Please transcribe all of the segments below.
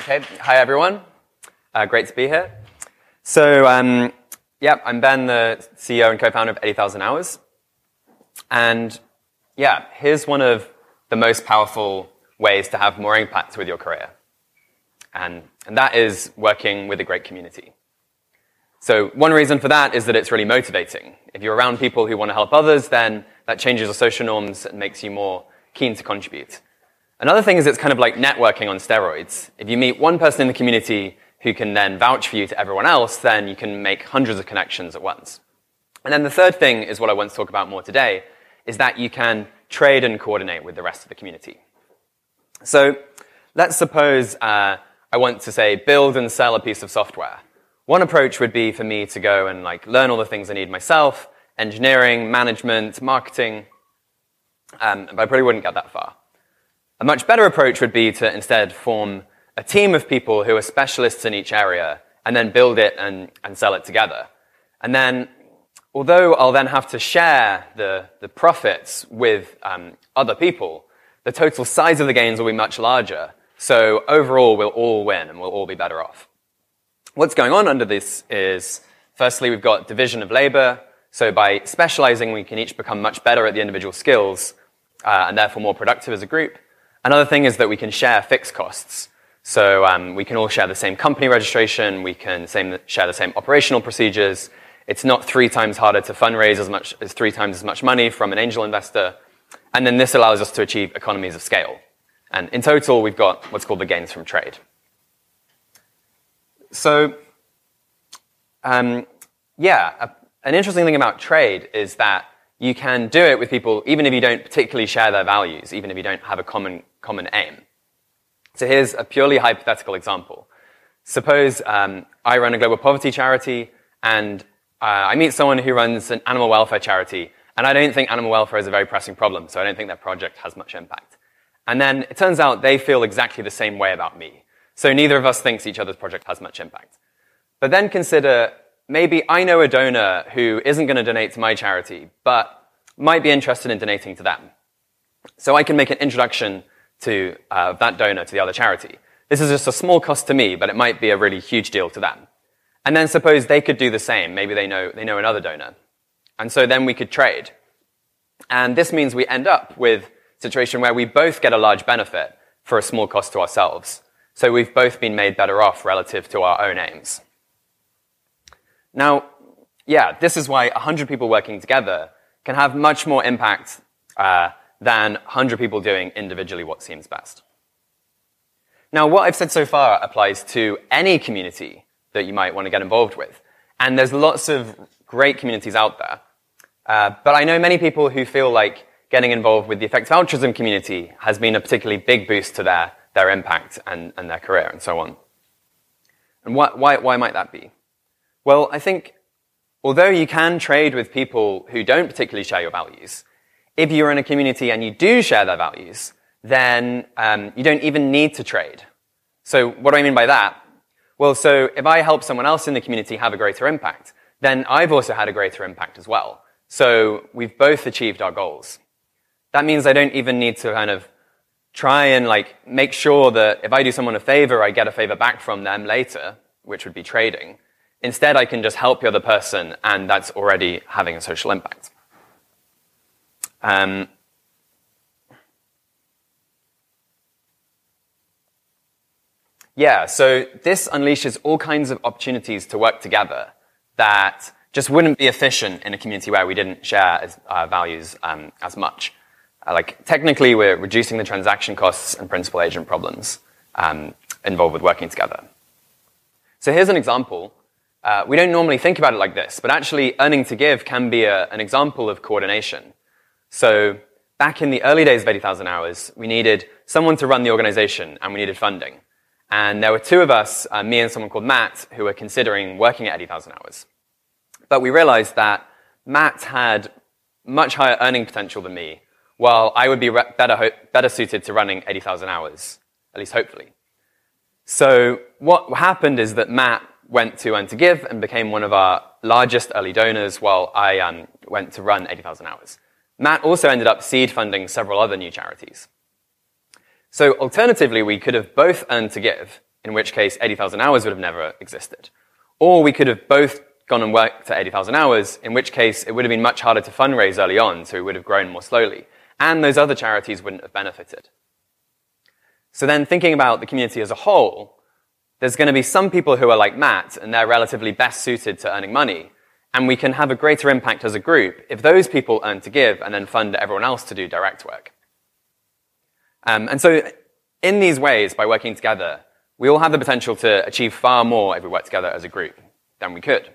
Okay, hi everyone. Uh, great to be here. So, um, yeah, I'm Ben, the CEO and co-founder of 80,000 Hours. And yeah, here's one of the most powerful ways to have more impact with your career. And, and that is working with a great community. So one reason for that is that it's really motivating. If you're around people who want to help others, then that changes your social norms and makes you more keen to contribute. Another thing is it's kind of like networking on steroids. If you meet one person in the community who can then vouch for you to everyone else, then you can make hundreds of connections at once. And then the third thing is what I want to talk about more today, is that you can trade and coordinate with the rest of the community. So let's suppose uh, I want to say build and sell a piece of software. One approach would be for me to go and like learn all the things I need myself, engineering, management, marketing, um, but I probably wouldn't get that far. A much better approach would be to instead form a team of people who are specialists in each area and then build it and, and sell it together. And then, although I'll then have to share the, the profits with um, other people, the total size of the gains will be much larger. So overall, we'll all win and we'll all be better off. What's going on under this is, firstly, we've got division of labor. So by specializing, we can each become much better at the individual skills uh, and therefore more productive as a group. Another thing is that we can share fixed costs. So um, we can all share the same company registration, we can same, share the same operational procedures. It's not three times harder to fundraise as much as three times as much money from an angel investor. And then this allows us to achieve economies of scale. And in total, we've got what's called the gains from trade. So, um, yeah, a, an interesting thing about trade is that you can do it with people even if you don't particularly share their values, even if you don't have a common, common aim. So here's a purely hypothetical example. Suppose um, I run a global poverty charity and uh, I meet someone who runs an animal welfare charity and I don't think animal welfare is a very pressing problem, so I don't think their project has much impact. And then it turns out they feel exactly the same way about me. So neither of us thinks each other's project has much impact. But then consider maybe I know a donor who isn't going to donate to my charity, but might be interested in donating to them. So I can make an introduction to uh, that donor to the other charity. This is just a small cost to me, but it might be a really huge deal to them. And then suppose they could do the same. Maybe they know, they know another donor. And so then we could trade. And this means we end up with a situation where we both get a large benefit for a small cost to ourselves. So we've both been made better off relative to our own aims. Now, yeah, this is why 100 people working together can have much more impact uh, than 100 people doing individually what seems best. Now, what I've said so far applies to any community that you might want to get involved with. And there's lots of great communities out there. Uh, but I know many people who feel like getting involved with the effective altruism community has been a particularly big boost to their, their impact and, and their career and so on. And why, why, why might that be? Well, I think although you can trade with people who don't particularly share your values, if you're in a community and you do share their values, then um, you don't even need to trade. So what do I mean by that? Well, so if I help someone else in the community have a greater impact, then I've also had a greater impact as well. So we've both achieved our goals. That means I don't even need to kind of try and like make sure that if I do someone a favor, I get a favor back from them later, which would be trading. Instead, I can just help the other person, and that's already having a social impact. Um, yeah, so this unleashes all kinds of opportunities to work together that just wouldn't be efficient in a community where we didn't share as, uh, values um, as much. Uh, like technically, we're reducing the transaction costs and principal agent problems um, involved with working together. So here's an example uh, we don't normally think about it like this, but actually earning to give can be a, an example of coordination. So back in the early days of 80,000 hours, we needed someone to run the organization and we needed funding. And there were two of us, uh, me and someone called Matt, who were considering working at 80,000 hours. But we realized that Matt had much higher earning potential than me, while I would be re- better, better suited to running 80,000 hours, at least hopefully. So what happened is that Matt went to Earn to Give and became one of our largest early donors while I um, went to run 80,000 hours. Matt also ended up seed funding several other new charities. So alternatively, we could have both earned to give in which case 80,000 hours would have never existed. Or we could have both gone and worked to 80,000 hours, in which case it would have been much harder to fundraise early on, so we would have grown more slowly. And those other charities wouldn't have benefited. So then thinking about the community as a whole, there's going to be some people who are like Matt, and they're relatively best suited to earning money. And we can have a greater impact as a group if those people earn to give and then fund everyone else to do direct work. Um, and so in these ways, by working together, we all have the potential to achieve far more if we work together as a group than we could.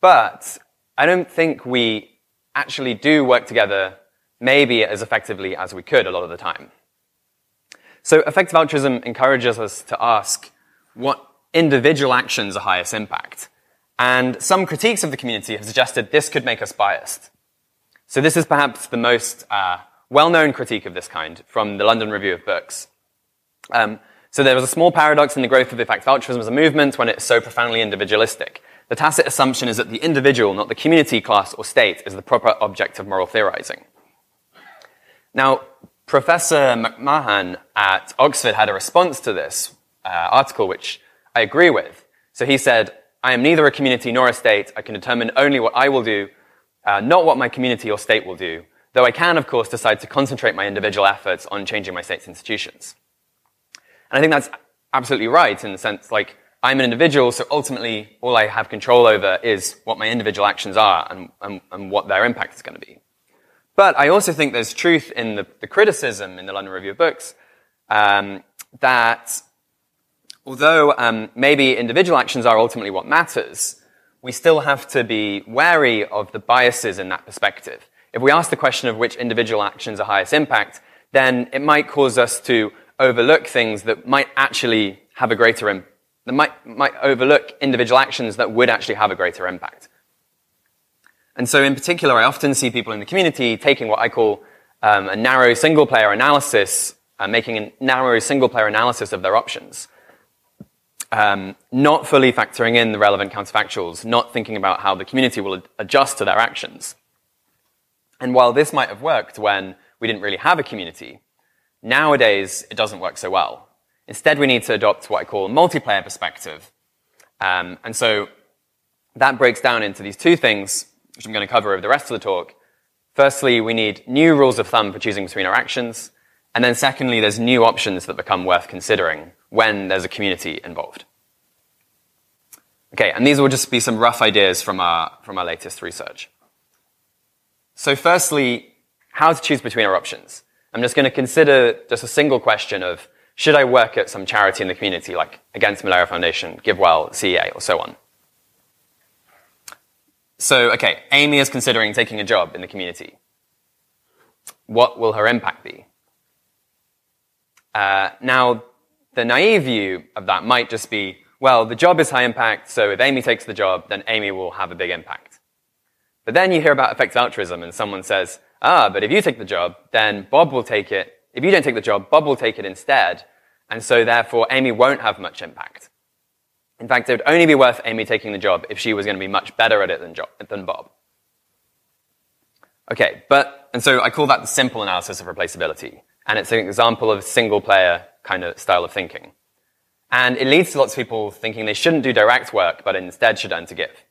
But I don't think we actually do work together maybe as effectively as we could a lot of the time. So effective altruism encourages us to ask what individual actions are highest impact. And some critiques of the community have suggested this could make us biased. So this is perhaps the most uh, well-known critique of this kind from the London Review of Books. Um, so there was a small paradox in the growth of effective altruism as a movement when it's so profoundly individualistic. The tacit assumption is that the individual, not the community, class, or state, is the proper object of moral theorizing. Now, Professor McMahan at Oxford had a response to this uh, article, which I agree with. So he said, I am neither a community nor a state. I can determine only what I will do, uh, not what my community or state will do, though I can, of course, decide to concentrate my individual efforts on changing my state's institutions. And I think that's absolutely right in the sense, like, I'm an individual, so ultimately all I have control over is what my individual actions are and, and, and what their impact is going to be. But I also think there's truth in the, the criticism in the London Review of Books um, that although um, maybe individual actions are ultimately what matters, we still have to be wary of the biases in that perspective. If we ask the question of which individual actions are highest impact, then it might cause us to overlook things that might actually have a greater impact. That might, might overlook individual actions that would actually have a greater impact. And so in particular, I often see people in the community taking what I call um, a narrow single player analysis, uh, making a narrow single player analysis of their options. Um, not fully factoring in the relevant counterfactuals, not thinking about how the community will ad- adjust to their actions. And while this might have worked when we didn't really have a community, nowadays it doesn't work so well. Instead, we need to adopt what I call a multiplayer perspective. Um, and so that breaks down into these two things which I'm going to cover over the rest of the talk. Firstly, we need new rules of thumb for choosing between our actions. And then secondly, there's new options that become worth considering when there's a community involved. Okay, and these will just be some rough ideas from our, from our latest research. So firstly, how to choose between our options. I'm just going to consider just a single question of should I work at some charity in the community, like Against Malaria Foundation, GiveWell, CEA, or so on? So, okay, Amy is considering taking a job in the community. What will her impact be? Uh, now, the naive view of that might just be, well, the job is high impact, so if Amy takes the job, then Amy will have a big impact. But then you hear about effective altruism and someone says, ah, but if you take the job, then Bob will take it. If you don't take the job, Bob will take it instead. And so therefore, Amy won't have much impact. In fact, it would only be worth Amy taking the job if she was going to be much better at it than, than Bob. Okay, but, and so I call that the simple analysis of replaceability. And it's an example of single player kind of style of thinking. And it leads to lots of people thinking they shouldn't do direct work, but instead should earn to give.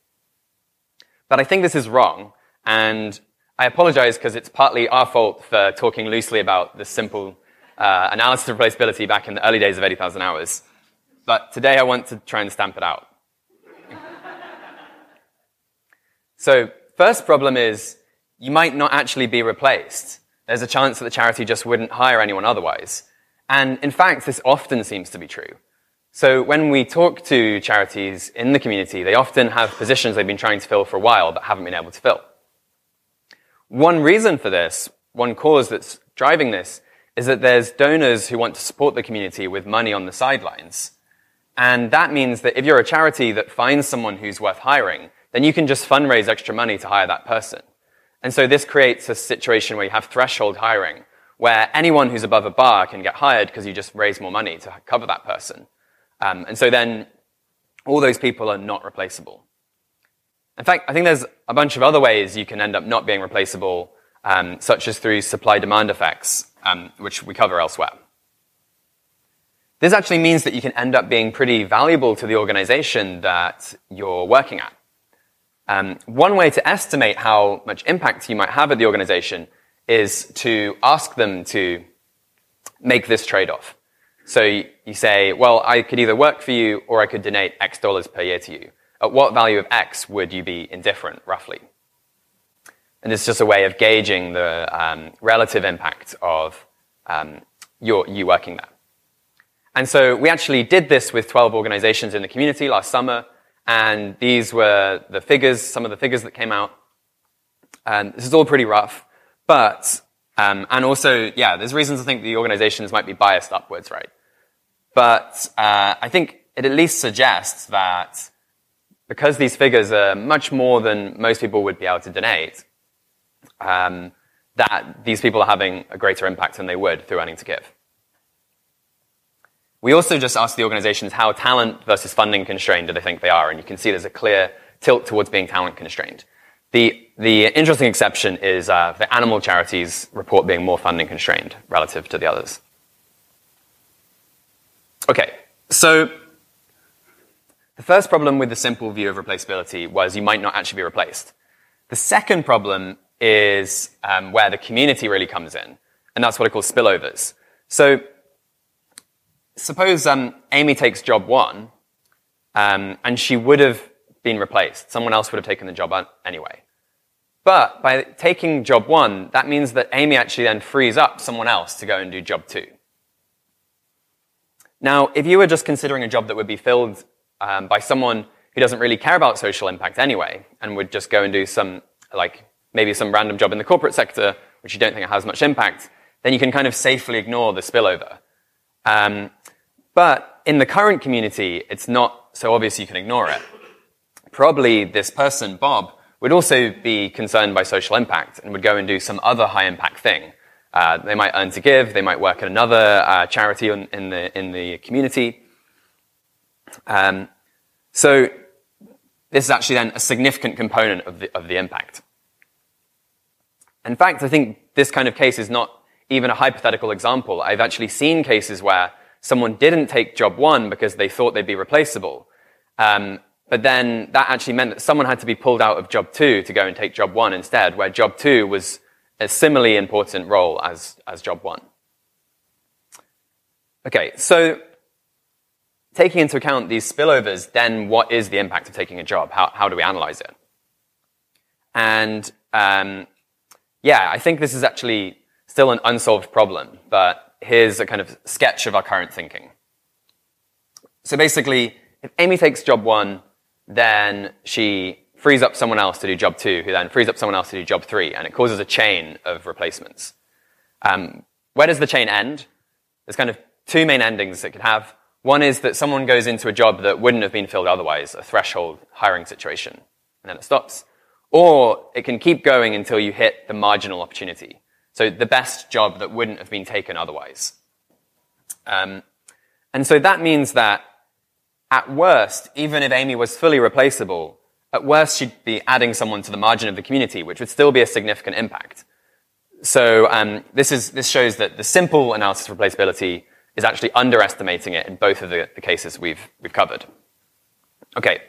But I think this is wrong, and I apologize because it's partly our fault for talking loosely about this simple uh, analysis of replaceability back in the early days of 80,000 hours but today I want to try and stamp it out. so, first problem is you might not actually be replaced. There's a chance that the charity just wouldn't hire anyone otherwise. And in fact, this often seems to be true. So when we talk to charities in the community, they often have positions they've been trying to fill for a while but haven't been able to fill. One reason for this, one cause that's driving this, is that there's donors who want to support the community with money on the sidelines. And that means that if you're a charity that finds someone who's worth hiring, then you can just fundraise extra money to hire that person. And so this creates a situation where you have threshold hiring, where anyone who's above a bar can get hired because you just raise more money to cover that person. Um, and so then all those people are not replaceable. In fact, I think there's a bunch of other ways you can end up not being replaceable, um, such as through supply demand effects, um, which we cover elsewhere. This actually means that you can end up being pretty valuable to the organization that you're working at. Um, one way to estimate how much impact you might have at the organization is to ask them to make this trade-off. So you, you say, well, I could either work for you or I could donate X dollars per year to you. At what value of X would you be indifferent, roughly? And it's just a way of gauging the um, relative impact of um, your, you working there. And so we actually did this with 12 organizations in the community last summer, and these were the figures, some of the figures that came out. And this is all pretty rough, but, um, and also, yeah, there's reasons to think the organizations might be biased upwards, right? But uh, I think it at least suggests that because these figures are much more than most people would be able to donate, um, that these people are having a greater impact than they would through earning to give. We also just asked the organizations how talent versus funding constrained do they think they are, and you can see there's a clear tilt towards being talent constrained. The, the interesting exception is uh, the animal charities report being more funding constrained relative to the others. Okay, so the first problem with the simple view of replaceability was you might not actually be replaced. The second problem is um, where the community really comes in, and that's what I call spillovers. So suppose um, Amy takes job one, um, and she would have been replaced. Someone else would have taken the job anyway. But by taking job one, that means that Amy actually then frees up someone else to go and do job two. Now, if you were just considering a job that would be filled um, by someone who doesn't really care about social impact anyway, and would just go and do some, like, maybe some random job in the corporate sector, which you don't think has much impact, then you can kind of safely ignore the spillover. Um, but in the current community, it's not so obvious you can ignore it. Probably this person, Bob, would also be concerned by social impact and would go and do some other high impact thing. Uh, they might earn to give, they might work at another uh, charity in, in, the, in the community. Um, so this is actually then a significant component of the, of the impact. In fact, I think this kind of case is not even a hypothetical example. I've actually seen cases where someone didn't take job one because they thought they'd be replaceable. Um, but then that actually meant that someone had to be pulled out of job two to go and take job one instead, where job two was a similarly important role as, as job one. Okay, so taking into account these spillovers, then what is the impact of taking a job? How, how do we analyze it? And um, yeah, I think this is actually still an unsolved problem, but here's a kind of sketch of our current thinking. So basically, if Amy takes job one, then she frees up someone else to do job two, who then frees up someone else to do job three, and it causes a chain of replacements. Um, where does the chain end? There's kind of two main endings it could have. One is that someone goes into a job that wouldn't have been filled otherwise, a threshold hiring situation, and then it stops. Or it can keep going until you hit the marginal opportunity. So the best job that wouldn't have been taken otherwise. Um, and so that means that at worst, even if Amy was fully replaceable, at worst she'd be adding someone to the margin of the community, which would still be a significant impact. So um, this is this shows that the simple analysis of replaceability is actually underestimating it in both of the, the cases we've we've covered. Okay,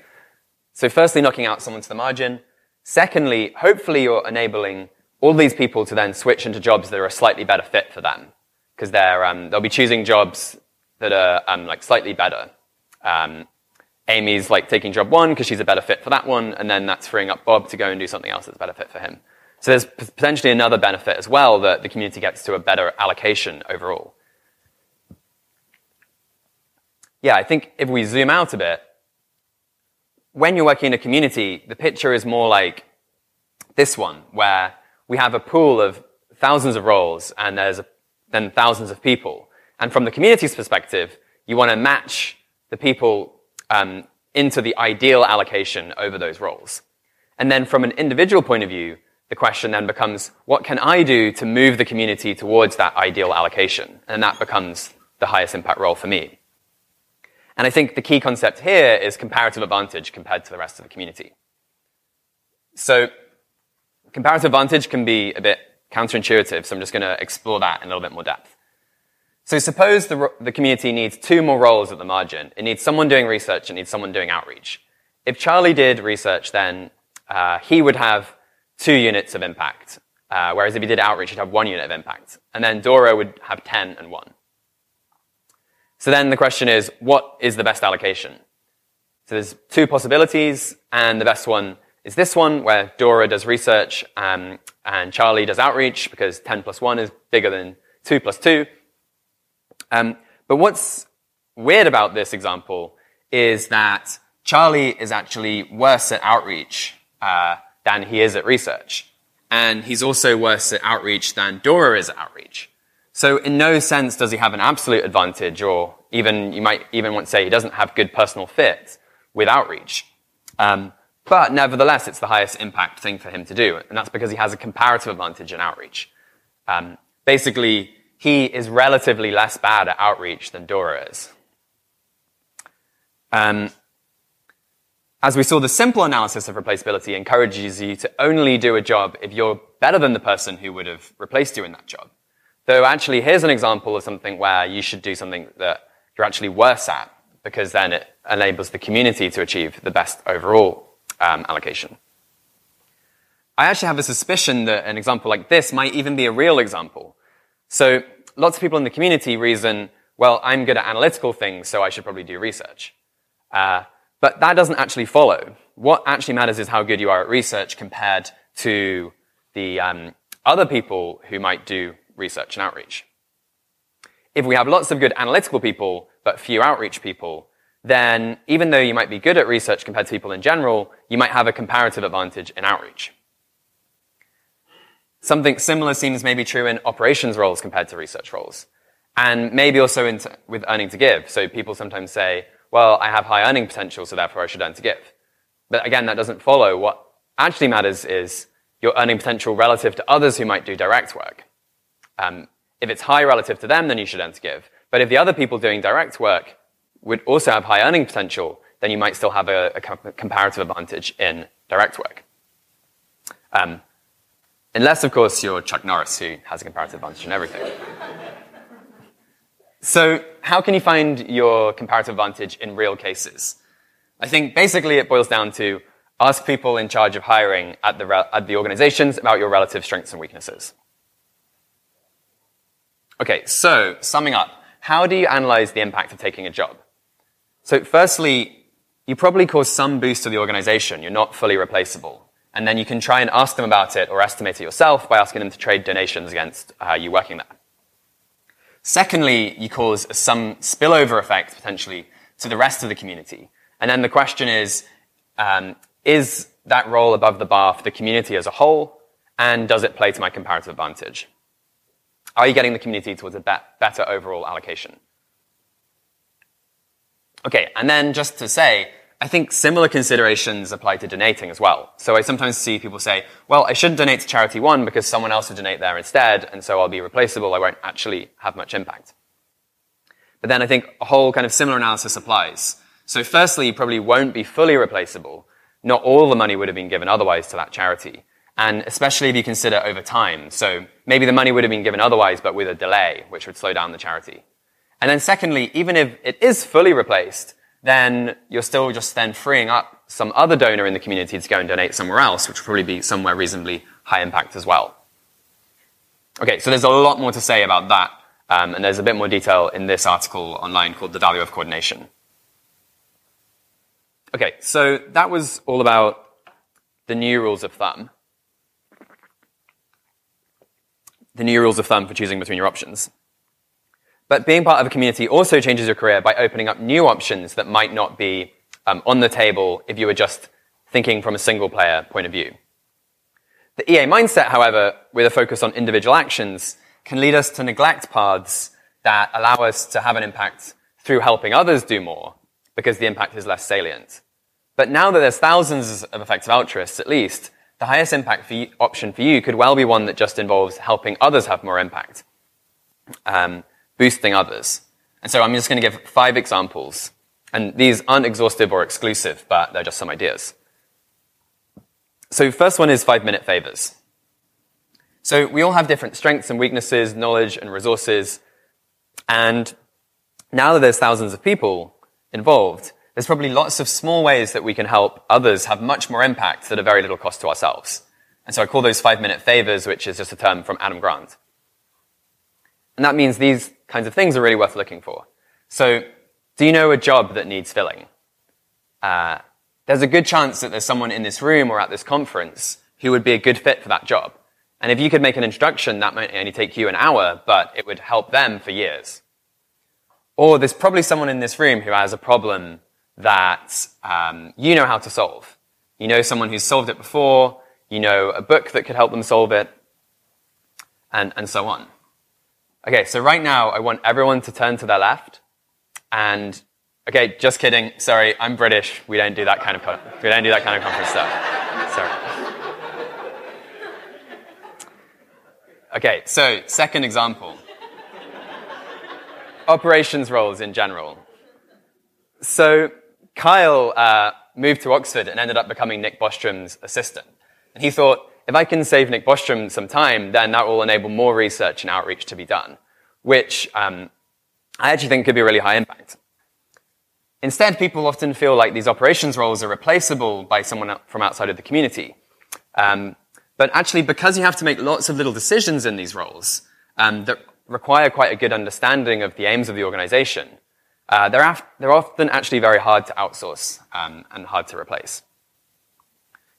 so firstly, knocking out someone to the margin. Secondly, hopefully you're enabling all these people to then switch into jobs that are a slightly better fit for them because they're um, they'll be choosing jobs that are um, like slightly better. Um, Amy's like taking job one because she's a better fit for that one, and then that's freeing up Bob to go and do something else that's a better fit for him. So there's potentially another benefit as well that the community gets to a better allocation overall. Yeah, I think if we zoom out a bit, when you're working in a community, the picture is more like this one, where we have a pool of thousands of roles and there's a, then thousands of people. And from the community's perspective, you want to match the people um, into the ideal allocation over those roles. And then from an individual point of view, the question then becomes, what can I do to move the community towards that ideal allocation? And that becomes the highest impact role for me. And I think the key concept here is comparative advantage compared to the rest of the community. So Comparative advantage can be a bit counterintuitive, so I'm just going to explore that in a little bit more depth. So suppose the, the community needs two more roles at the margin. It needs someone doing research, it needs someone doing outreach. If Charlie did research, then uh, he would have two units of impact, uh, whereas if he did outreach, he'd have one unit of impact. And then Dora would have 10 and 1. So then the question is, what is the best allocation? So there's two possibilities, and the best one is this one, where Dora does research um, and Charlie does outreach, because 10 plus 1 is bigger than 2 plus 2. Um, but what's weird about this example is that Charlie is actually worse at outreach uh, than he is at research. And he's also worse at outreach than Dora is at outreach. So in no sense does he have an absolute advantage, or even, you might even want to say he doesn't have good personal fit with outreach. Um, but nevertheless, it's the highest impact thing for him to do, and that's because he has a comparative advantage in outreach. Um, basically, he is relatively less bad at outreach than Dora is. Um, as we saw, the simple analysis of replaceability encourages you to only do a job if you're better than the person who would have replaced you in that job. Though actually, here's an example of something where you should do something that you're actually worse at, because then it enables the community to achieve the best overall um, allocation. I actually have a suspicion that an example like this might even be a real example. So lots of people in the community reason, well, I'm good at analytical things, so I should probably do research. Uh, but that doesn't actually follow. What actually matters is how good you are at research compared to the um, other people who might do research and outreach. If we have lots of good analytical people, but few outreach people, then even though you might be good at research compared to people in general, you might have a comparative advantage in outreach. Something similar seems maybe true in operations roles compared to research roles. And maybe also in, with earning to give. So people sometimes say, well, I have high earning potential, so therefore I should earn to give. But again, that doesn't follow. What actually matters is your earning potential relative to others who might do direct work. Um, if it's high relative to them, then you should earn to give. But if the other people doing direct work would also have high earning potential, then you might still have a, a comparative advantage in direct work. Um, unless, of course, you're Chuck Norris, who has a comparative advantage in everything. so, how can you find your comparative advantage in real cases? I think basically it boils down to ask people in charge of hiring at the, at the organizations about your relative strengths and weaknesses. Okay, so summing up, how do you analyze the impact of taking a job? So firstly, you probably cause some boost to the organization. You're not fully replaceable. And then you can try and ask them about it or estimate it yourself by asking them to trade donations against uh, you working there. Secondly, you cause some spillover effect potentially to the rest of the community. And then the question is, um, is that role above the bar for the community as a whole? And does it play to my comparative advantage? Are you getting the community towards a better overall allocation? Okay, and then just to say, I think similar considerations apply to donating as well. So I sometimes see people say, well, I shouldn't donate to charity one because someone else will donate there instead, and so I'll be replaceable, I won't actually have much impact. But then I think a whole kind of similar analysis applies. So firstly, you probably won't be fully replaceable. Not all the money would have been given otherwise to that charity and especially if you consider over time. So maybe the money would have been given otherwise, but with a delay, which would slow down the charity. And then secondly, even if it is fully replaced, then you're still just then freeing up some other donor in the community to go and donate somewhere else, which will probably be somewhere reasonably high impact as well. Okay, so there's a lot more to say about that, um, and there's a bit more detail in this article online called The Value of Coordination. Okay, so that was all about the new rules of thumb. the new rules of thumb for choosing between your options. But being part of a community also changes your career by opening up new options that might not be um, on the table if you were just thinking from a single player point of view. The EA mindset, however, with a focus on individual actions, can lead us to neglect paths that allow us to have an impact through helping others do more, because the impact is less salient. But now that there's thousands of effective altruists, at least, the highest impact for you, option for you could well be one that just involves helping others have more impact, um, boosting others. And so I'm just going to give five examples. And these aren't exhaustive or exclusive, but they're just some ideas. So first one is five minute favors. So we all have different strengths and weaknesses, knowledge and resources. And now that there's thousands of people involved, there's probably lots of small ways that we can help others have much more impact at a very little cost to ourselves. And so I call those five minute favors, which is just a term from Adam Grant. And that means these kinds of things are really worth looking for. So, do you know a job that needs filling? Uh, there's a good chance that there's someone in this room or at this conference who would be a good fit for that job. And if you could make an introduction, that might only take you an hour, but it would help them for years. Or there's probably someone in this room who has a problem that um, you know how to solve. You know someone who's solved it before, you know a book that could help them solve it, and, and so on. Okay, so right now I want everyone to turn to their left, and okay, just kidding. Sorry, I'm British. We don't do that kind of we don't do that kind of conference stuff. Sorry. Okay, so second example. Operations roles in general. So Kyle uh, moved to Oxford and ended up becoming Nick Bostrom's assistant. And he thought, if I can save Nick Bostrom some time, then that will enable more research and outreach to be done, which um, I actually think could be really high impact. Instead, people often feel like these operations roles are replaceable by someone from outside of the community. Um, but actually, because you have to make lots of little decisions in these roles um, that require quite a good understanding of the aims of the organization, uh, they're, af- they're, often actually very hard to outsource um, and hard to replace.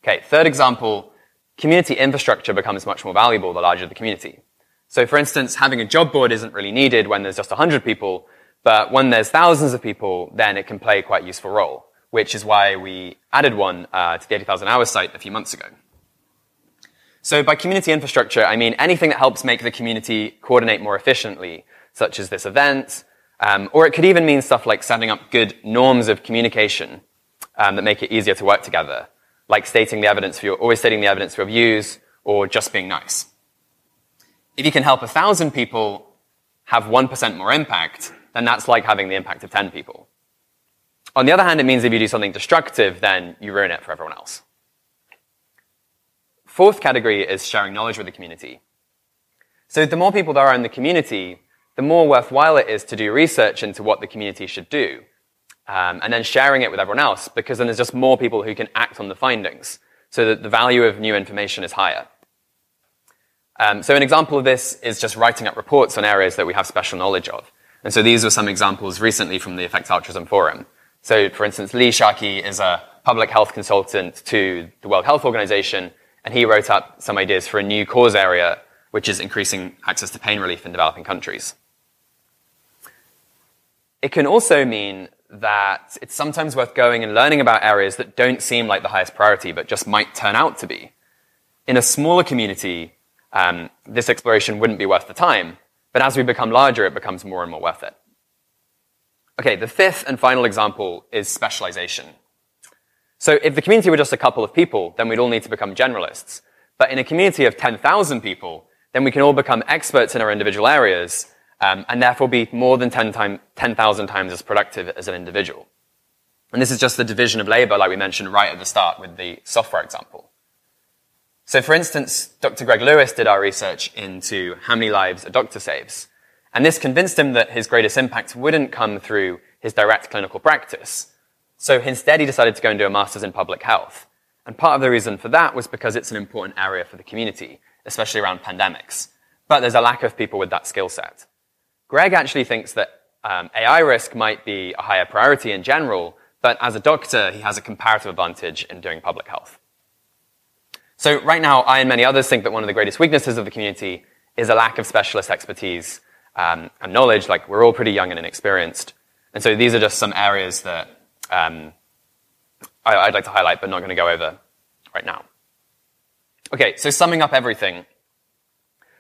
Okay, third example, community infrastructure becomes much more valuable the larger the community. So for instance, having a job board isn't really needed when there's just 100 people, but when there's thousands of people, then it can play quite useful role, which is why we added one uh, to the 80,000 hours site a few months ago. So by community infrastructure, I mean anything that helps make the community coordinate more efficiently, such as this event, um, or it could even mean stuff like setting up good norms of communication um, that make it easier to work together, like stating the evidence for your, always stating the evidence for your views, or just being nice. If you can help a thousand people have 1% more impact, then that's like having the impact of 10 people. On the other hand, it means if you do something destructive, then you ruin it for everyone else. Fourth category is sharing knowledge with the community. So the more people there are in the community, the more worthwhile it is to do research into what the community should do, um, and then sharing it with everyone else, because then there's just more people who can act on the findings, so that the value of new information is higher. Um, so an example of this is just writing up reports on areas that we have special knowledge of. And so these were some examples recently from the Effective Altruism Forum. So for instance, Lee Sharkey is a public health consultant to the World Health Organization, and he wrote up some ideas for a new cause area, which is increasing access to pain relief in developing countries. It can also mean that it's sometimes worth going and learning about areas that don't seem like the highest priority, but just might turn out to be. In a smaller community, um, this exploration wouldn't be worth the time, but as we become larger, it becomes more and more worth it. Okay, the fifth and final example is specialization. So if the community were just a couple of people, then we'd all need to become generalists. But in a community of 10,000 people, then we can all become experts in our individual areas, um, and therefore be more than 10,000 10, times as productive as an individual. And this is just the division of labor, like we mentioned right at the start with the software example. So for instance, Dr. Greg Lewis did our research into how many lives a doctor saves. And this convinced him that his greatest impact wouldn't come through his direct clinical practice, so instead, he decided to go and do a master's in public health. And part of the reason for that was because it's an important area for the community, especially around pandemics. But there's a lack of people with that skill set. Greg actually thinks that um, AI risk might be a higher priority in general, but as a doctor, he has a comparative advantage in doing public health. So right now, I and many others think that one of the greatest weaknesses of the community is a lack of specialist expertise um, and knowledge. Like we're all pretty young and inexperienced, and so these are just some areas that um, I, would like to highlight, but not going to go over right now. Okay, so summing up everything.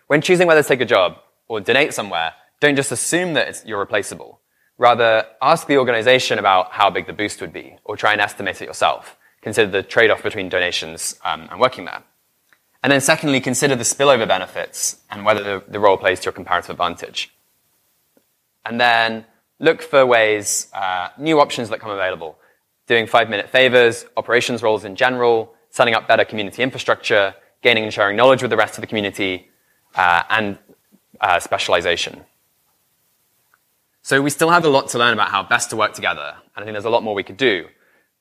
When choosing whether to take a job or donate somewhere, don't just assume that you're replaceable. Rather, ask the organization about how big the boost would be, or try and estimate it yourself. Consider the trade-off between donations um, and working there. And then secondly, consider the spillover benefits and whether the, the role plays to your comparative advantage. And then look for ways, uh, new options that come available. Doing five minute favors, operations roles in general, setting up better community infrastructure, gaining and sharing knowledge with the rest of the community, uh, and uh, specialization. So we still have a lot to learn about how best to work together, and I think there's a lot more we could do.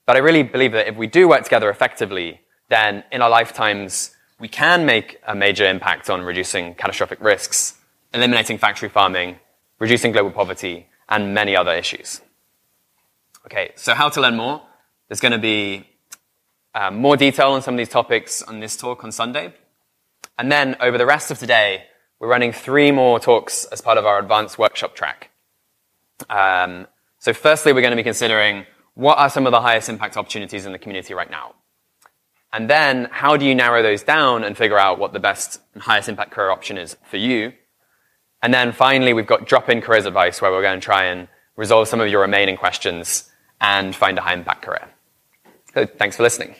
But I really believe that if we do work together effectively, then in our lifetimes, we can make a major impact on reducing catastrophic risks, eliminating factory farming, reducing global poverty, and many other issues. Okay, so how to learn more? There's going to be uh, more detail on some of these topics on this talk on Sunday. And then over the rest of today, we're running three more talks as part of our advanced workshop track. Um, so firstly, we're going to be considering what are some of the highest impact opportunities in the community right now? And then how do you narrow those down and figure out what the best and highest impact career option is for you? And then finally, we've got drop-in careers advice where we're going to try and resolve some of your remaining questions and find a high impact career. So thanks for listening.